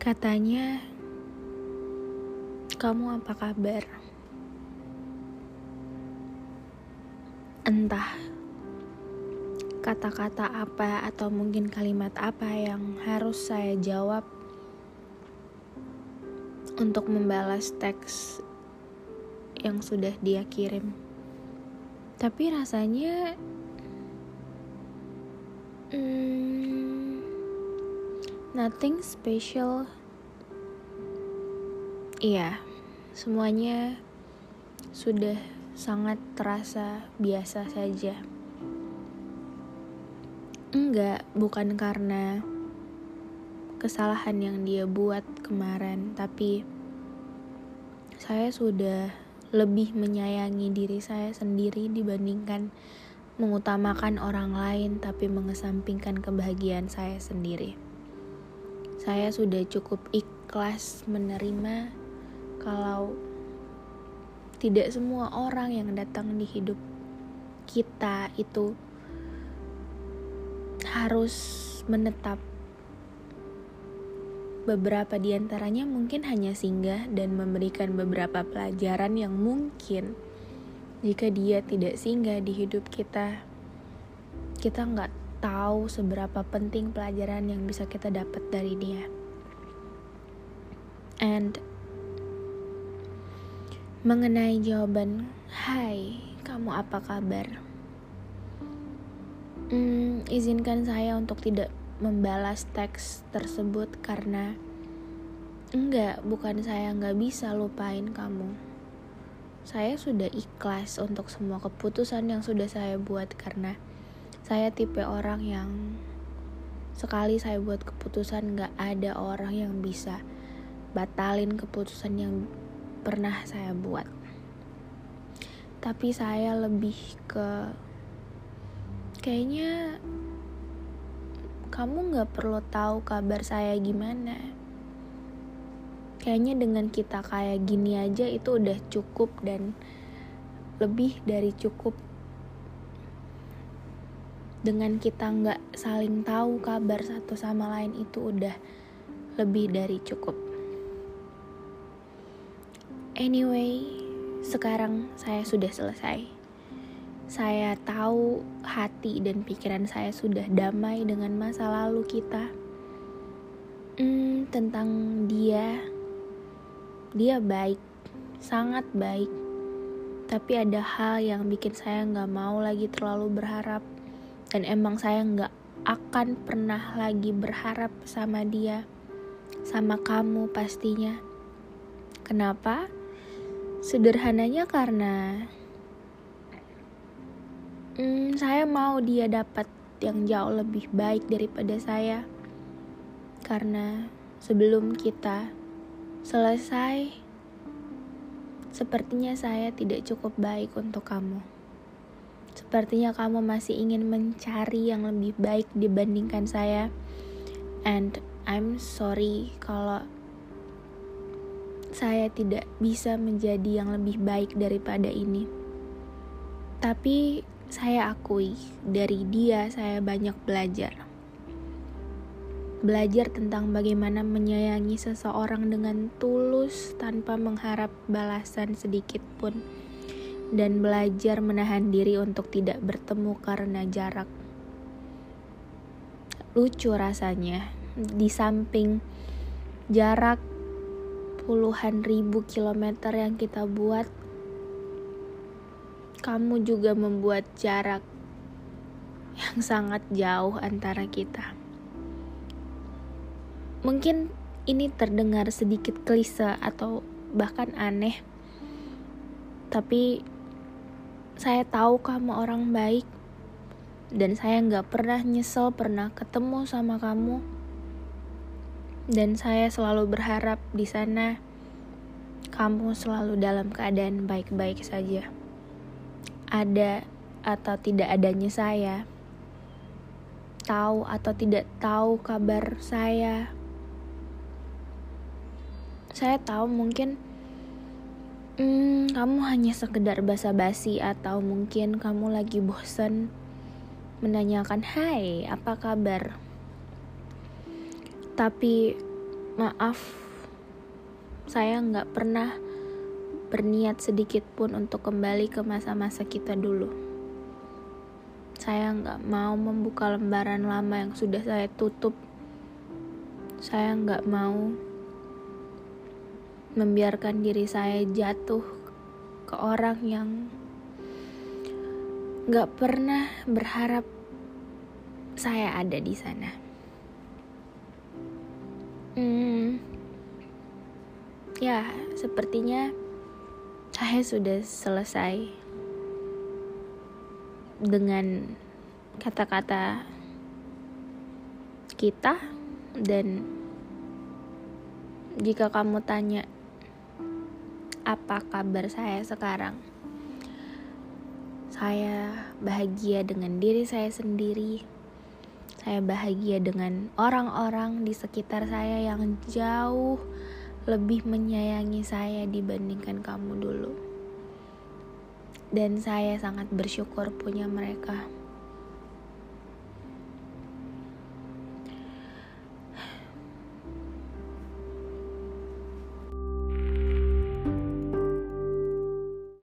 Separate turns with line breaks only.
Katanya, kamu apa kabar? Entah kata-kata apa atau mungkin kalimat apa yang harus saya jawab untuk membalas teks yang sudah dia kirim. Tapi rasanya hmm, Nothing special. Iya, semuanya sudah sangat terasa biasa saja. Enggak, bukan karena kesalahan yang dia buat kemarin, tapi saya sudah lebih menyayangi diri saya sendiri dibandingkan mengutamakan orang lain, tapi mengesampingkan kebahagiaan saya sendiri. Saya sudah cukup ikhlas menerima kalau tidak semua orang yang datang di hidup kita itu harus menetap. Beberapa di antaranya mungkin hanya singgah dan memberikan beberapa pelajaran yang mungkin jika dia tidak singgah di hidup kita, kita nggak tahu seberapa penting pelajaran yang bisa kita dapat dari dia. And mengenai jawaban, "Hai, kamu apa kabar?" Hmm, izinkan saya untuk tidak membalas teks tersebut karena enggak, bukan saya nggak bisa lupain kamu. Saya sudah ikhlas untuk semua keputusan yang sudah saya buat karena saya tipe orang yang sekali saya buat keputusan gak ada orang yang bisa batalin keputusan yang pernah saya buat. Tapi saya lebih ke kayaknya kamu gak perlu tahu kabar saya gimana. Kayaknya dengan kita kayak gini aja itu udah cukup dan lebih dari cukup dengan kita nggak saling tahu kabar satu sama lain itu udah lebih dari cukup. Anyway, sekarang saya sudah selesai. Saya tahu hati dan pikiran saya sudah damai dengan masa lalu kita. Hmm, tentang dia, dia baik, sangat baik. Tapi ada hal yang bikin saya nggak mau lagi terlalu berharap dan emang saya nggak akan pernah lagi berharap sama dia sama kamu pastinya. Kenapa? Sederhananya karena hmm, saya mau dia dapat yang jauh lebih baik daripada saya. Karena sebelum kita selesai sepertinya saya tidak cukup baik untuk kamu. Sepertinya kamu masih ingin mencari yang lebih baik dibandingkan saya. And I'm sorry kalau saya tidak bisa menjadi yang lebih baik daripada ini. Tapi saya akui, dari dia saya banyak belajar. Belajar tentang bagaimana menyayangi seseorang dengan tulus tanpa mengharap balasan sedikit pun dan belajar menahan diri untuk tidak bertemu karena jarak. Lucu rasanya, di samping jarak puluhan ribu kilometer yang kita buat, kamu juga membuat jarak yang sangat jauh antara kita. Mungkin ini terdengar sedikit klise atau bahkan aneh, tapi saya tahu kamu orang baik. Dan saya nggak pernah nyesel pernah ketemu sama kamu. Dan saya selalu berharap di sana kamu selalu dalam keadaan baik-baik saja. Ada atau tidak adanya saya. Tahu atau tidak tahu kabar saya. Saya tahu mungkin Hmm, kamu hanya sekedar basa-basi atau mungkin kamu lagi bosan menanyakan, "Hai, apa kabar?" Tapi maaf saya nggak pernah berniat sedikit pun untuk kembali ke masa-masa kita dulu saya nggak mau membuka lembaran lama yang sudah saya tutup saya nggak mau membiarkan diri saya jatuh ke orang yang nggak pernah berharap saya ada di sana. Hmm, ya, sepertinya saya sudah selesai dengan kata-kata kita dan jika kamu tanya apa kabar saya sekarang saya bahagia dengan diri saya sendiri saya bahagia dengan orang-orang di sekitar saya yang jauh lebih menyayangi saya dibandingkan kamu dulu. Dan saya sangat bersyukur punya mereka.